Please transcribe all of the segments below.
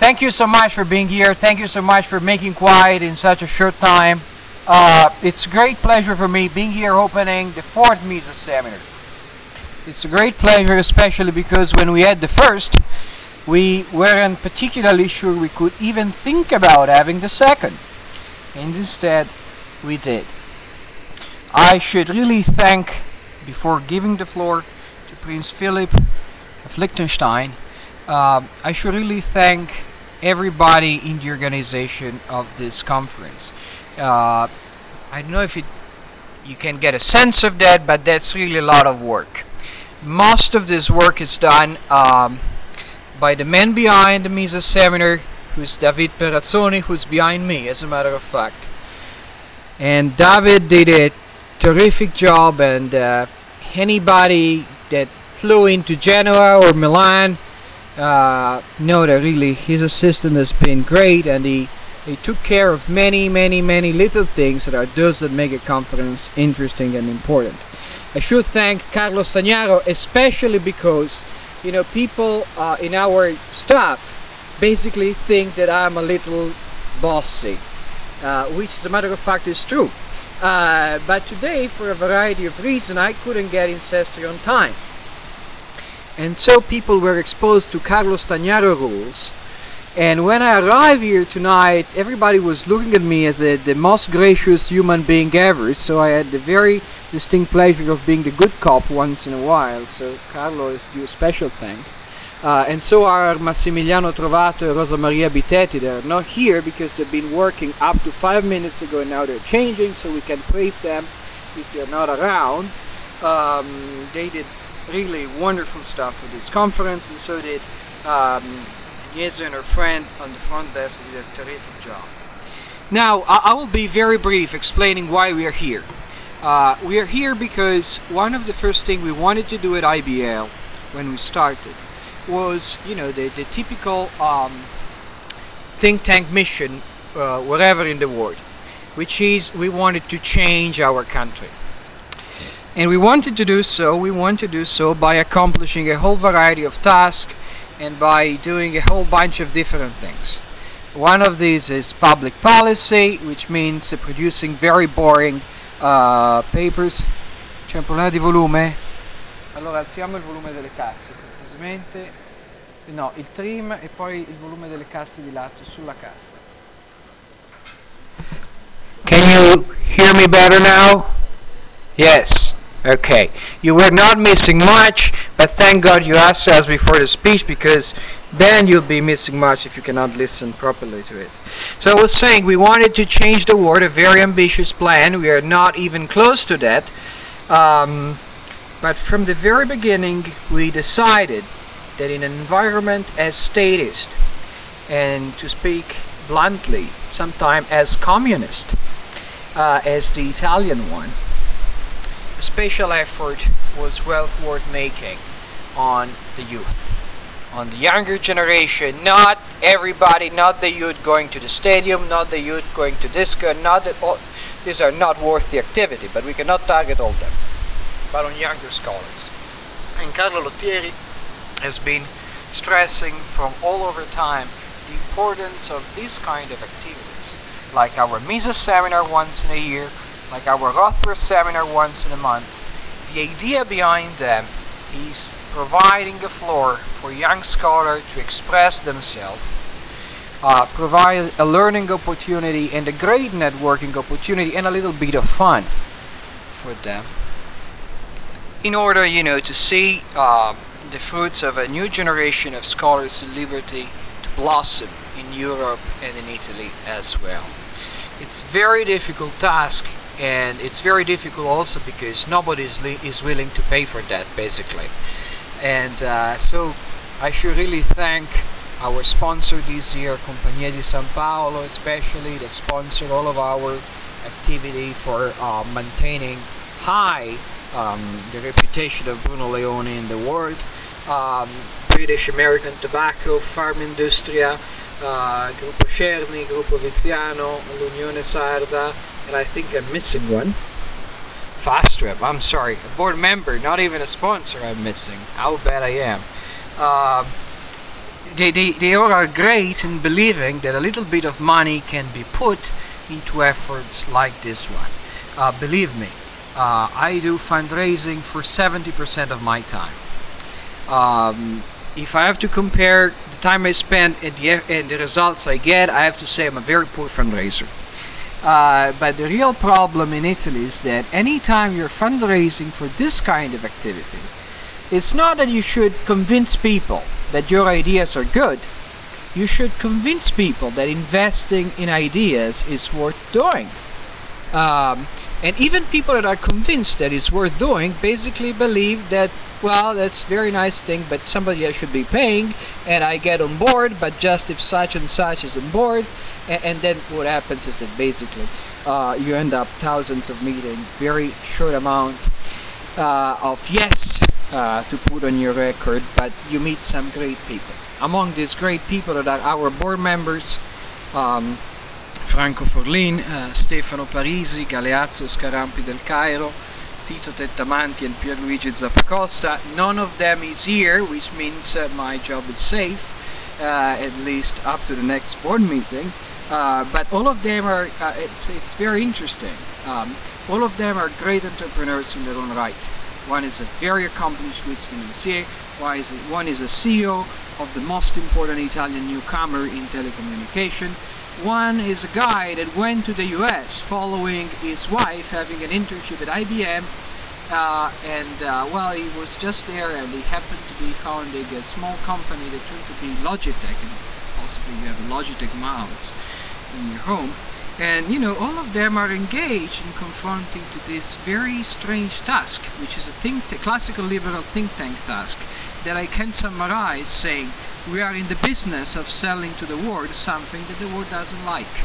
Thank you so much for being here. Thank you so much for making quiet in such a short time. Uh, it's a great pleasure for me being here opening the fourth Mises seminar. It's a great pleasure, especially because when we had the first, we weren't particularly sure we could even think about having the second. And instead, we did. I should really thank, before giving the floor to Prince Philip of Liechtenstein, uh, I should really thank everybody in the organization of this conference. Uh, I don't know if it, you can get a sense of that, but that's really a lot of work. Most of this work is done um, by the man behind the Mises seminar, who's David Perazzoni, who's behind me, as a matter of fact. And David did a terrific job, and uh, anybody that flew into Genoa or Milan uh, really his assistant has been great, and he he took care of many, many, many little things that are those that make a conference interesting and important. I should thank Carlos Stagnaro, especially because you know people uh, in our staff basically think that I'm a little bossy, uh, which as a matter of fact is true. Uh, but today, for a variety of reasons, I couldn't get in Sestri on time. And so people were exposed to Carlos Stagnaro rules. And when I arrived here tonight, everybody was looking at me as a, the most gracious human being ever. So I had the very distinct pleasure of being the good cop once in a while. So Carlo is due a special thanks. Uh, and so are Massimiliano Trovato and Rosa Maria Bitetti. They're not here because they've been working up to five minutes ago and now they're changing, so we can praise them if they're not around. Um, they did really wonderful stuff with this conference, and so did um, Yeza and her friend on the front desk who did a terrific job. Now, I, I will be very brief explaining why we are here. Uh, we are here because one of the first things we wanted to do at IBL when we started was, you know, the, the typical um, think tank mission uh, wherever in the world, which is we wanted to change our country. And we wanted to do so, we want to do so by accomplishing a whole variety of tasks and by doing a whole bunch of different things. One of these is public policy, which means uh, producing very boring uh, papers. C'è un problema di volume? Allora alziamo il volume delle casse. No, il trim e poi il volume delle casse di lato sulla cassa. Can you hear me better now? Yes. Okay. You were not missing much, but thank God you asked us before the speech because then you'll be missing much if you cannot listen properly to it. So I was saying we wanted to change the world, a very ambitious plan. We are not even close to that. Um, but from the very beginning, we decided that in an environment as statist, and to speak bluntly, sometimes as communist, uh, as the Italian one, special effort was well worth making on the youth, on the younger generation. Not everybody, not the youth going to the stadium, not the youth going to disco, not that all, these are not worth the activity, but we cannot target all them, but on younger scholars. And Carlo Lottieri has been stressing from all over time the importance of these kind of activities, like our Mises seminar once in a year, like our Rothbard seminar once in a month. The idea behind them is providing a floor for young scholars to express themselves, uh, provide a learning opportunity and a great networking opportunity and a little bit of fun for them in order, you know, to see uh, the fruits of a new generation of scholars in liberty to blossom in Europe and in Italy as well. It's very difficult task and it's very difficult also because nobody is, is willing to pay for that basically. And uh, so I should really thank our sponsor this year, Compagnia di San Paolo especially, that sponsored all of our activity for uh, maintaining high um, the reputation of Bruno Leoni in the world. Um, British American Tobacco, Farmindustria, uh, Gruppo Cerni, Gruppo Viziano, l'Unione Sarda, and I think I'm missing one. Fastrep, I'm sorry, a board member, not even a sponsor I'm missing. How bad I am. Uh, they, they, they all are great in believing that a little bit of money can be put into efforts like this one. Uh, believe me, uh, I do fundraising for 70% of my time. Um, if I have to compare the time I spend and the, and the results I get, I have to say I'm a very poor fundraiser. Uh, but the real problem in Italy is that anytime you're fundraising for this kind of activity, it's not that you should convince people that your ideas are good. You should convince people that investing in ideas is worth doing. Um, and even people that are convinced that it's worth doing basically believe that, well, that's a very nice thing, but somebody else should be paying, and I get on board, but just if such and such is on board. And, and then what happens is that basically uh, you end up thousands of meetings, very short amount uh, of yes uh, to put on your record, but you meet some great people. Among these great people that are our board members, um, Franco Forlin, uh, Stefano Parisi, Galeazzo Scarampi del Cairo, Tito Tettamanti and Pierluigi Zappacosta. None of them is here, which means uh, my job is safe, uh, at least up to the next board meeting. Uh, but all of them are, uh, it's, it's very interesting. Um, all of them are great entrepreneurs in their own right. One is a very accomplished Swiss financier, one is a CEO of the most important Italian newcomer in telecommunication. One is a guy that went to the US following his wife having an internship at IBM uh, and uh, well he was just there and he happened to be founding a small company that turned to be Logitech and possibly you have a Logitech mouse in your home and you know all of them are engaged in confronting to this very strange task which is a think classical liberal think tank task that I can summarize saying we are in the business of selling to the world something that the world doesn't like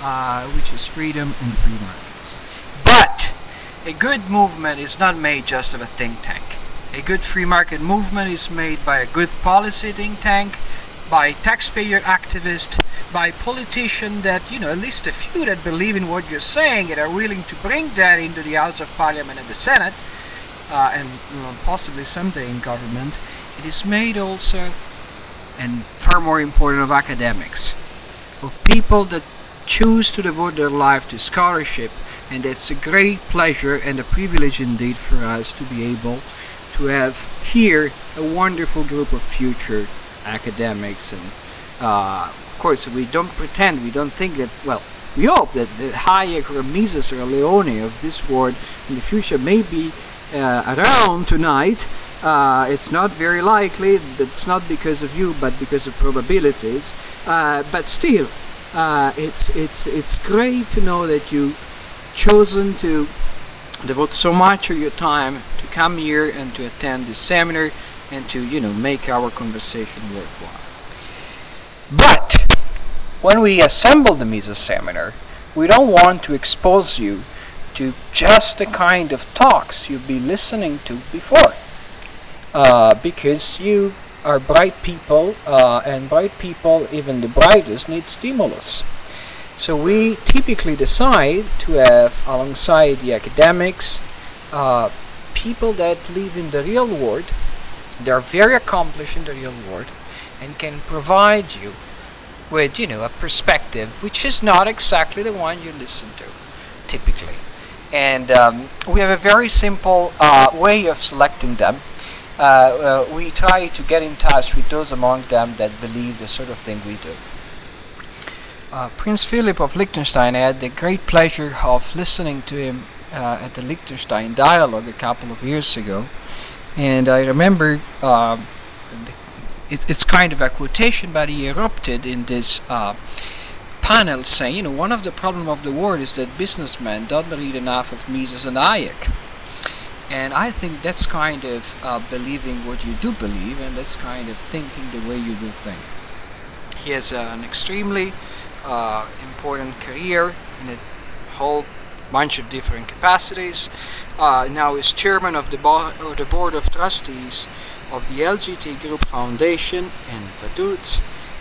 uh, which is freedom and free markets. But a good movement is not made just of a think tank. A good free market movement is made by a good policy think tank by taxpayer activists, by politicians that, you know, at least a few that believe in what you're saying and are willing to bring that into the House of Parliament and the Senate, uh, and possibly someday in government, it is made also, and far more important, of academics, of people that choose to devote their life to scholarship, and it's a great pleasure and a privilege indeed for us to be able to have here a wonderful group of future academics and uh, of course we don't pretend we don't think that well we hope that the Hayek or Mises or Leoni of this world in the future may be uh, around tonight. Uh, it's not very likely it's not because of you but because of probabilities. Uh, but still uh, it's it's it's great to know that you chosen to devote so much of your time to come here and to attend this seminar and to, you know, make our conversation worthwhile. But when we assemble the Mises seminar, we don't want to expose you to just the kind of talks you've been listening to before. Uh, because you are bright people, uh, and bright people, even the brightest, need stimulus. So we typically decide to have, alongside the academics, uh, people that live in the real world they are very accomplished in the real world and can provide you with, you know, a perspective which is not exactly the one you listen to, typically. And um, we have a very simple uh, way of selecting them. Uh, uh, we try to get in touch with those among them that believe the sort of thing we do. Uh, Prince Philip of Liechtenstein, I had the great pleasure of listening to him uh, at the Liechtenstein Dialogue a couple of years ago and I remember uh, it, it's kind of a quotation, but he erupted in this uh, panel saying, you know, one of the problems of the world is that businessmen don't read enough of Mises and Hayek. And I think that's kind of uh, believing what you do believe, and that's kind of thinking the way you do think. He has an extremely uh, important career in a whole bunch of different capacities. Uh, now is chairman of the, bo the board of trustees of the LGT Group Foundation in Vaduz.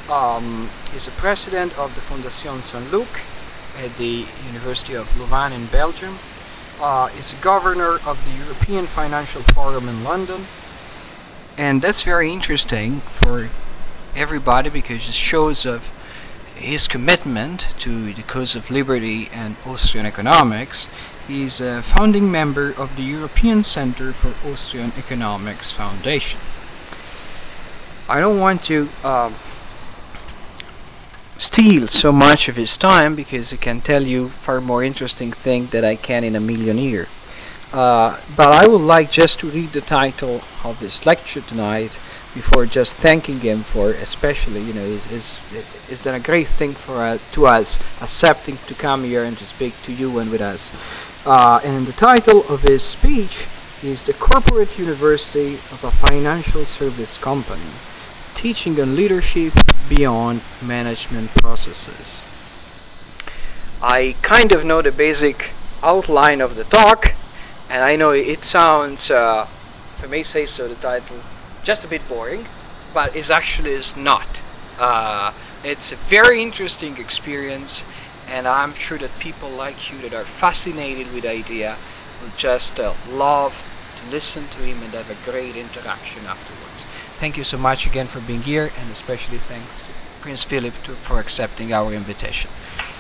Um, he's the president of the Fondation Saint-Luc at the University of Louvain in Belgium. Uh, the governor of the European Financial Forum in London. And that's very interesting for everybody because it shows of his commitment to the cause of liberty and Austrian economics. he is a founding member of the European Center for Austrian Economics Foundation. I don't want to um, steal so much of his time because he can tell you far more interesting things that I can in a million years. Uh, but I would like just to read the title of this lecture tonight before just thanking him for especially you know is is done a great thing for us to us accepting to come here and to speak to you and with us. Uh, and the title of his speech is the corporate university of a financial service company teaching on leadership beyond management processes. I kind of know the basic outline of the talk and I know it sounds uh, if I may say so the title just a bit boring, but it actually is not. Uh, it's a very interesting experience, and I'm sure that people like you that are fascinated with the idea will just uh, love to listen to him and have a great interaction afterwards. Thank you so much again for being here, and especially thanks to Prince Philip to, for accepting our invitation.